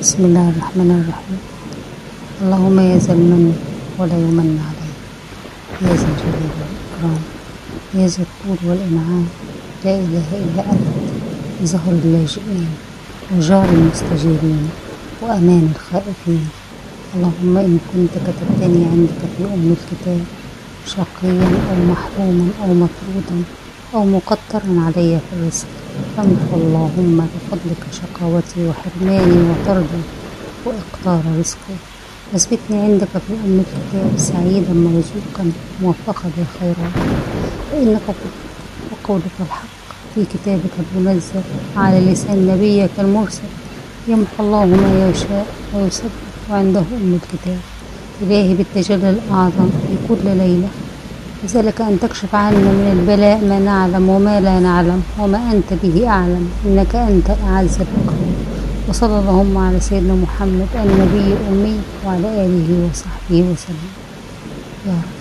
بسم الله الرحمن الرحيم. اللهم يا ذا المن ولا يمن عليه يا ذا الجلال والإكرام. يا ذا الطول والإنعام. لا إله إلا أنت. ظهر اللاجئين وجار المستجيرين. وأمان الخائفين. اللهم إن كنت كتبتني عندك في أم الكتاب. شقيا أو محروما أو مطرودا أو مقدرا علي في الرزق. فامحو اللهم بفضلك شقاوتي وحرماني وطردي وإقدار رزقي. واثبتني عندك في أم الكتاب سعيدا مرزوقا موفقا للخيرات فإنك وقولك الحق في كتابك المنزل على لسان نبيك المرسل. يمحو الله ما يشاء ويثبت وعنده أم الكتاب. إلهي بالتجلى الأعظم في كل ليلة. لذلك أن تكشف عنا من البلاء ما نعلم وما لا نعلم وما أنت به أعلم. إنك أنت أعز الأكرم وصلى اللهم على سيدنا محمد النبي الأمي وعلى آله وصحبه وسلم. يا رب.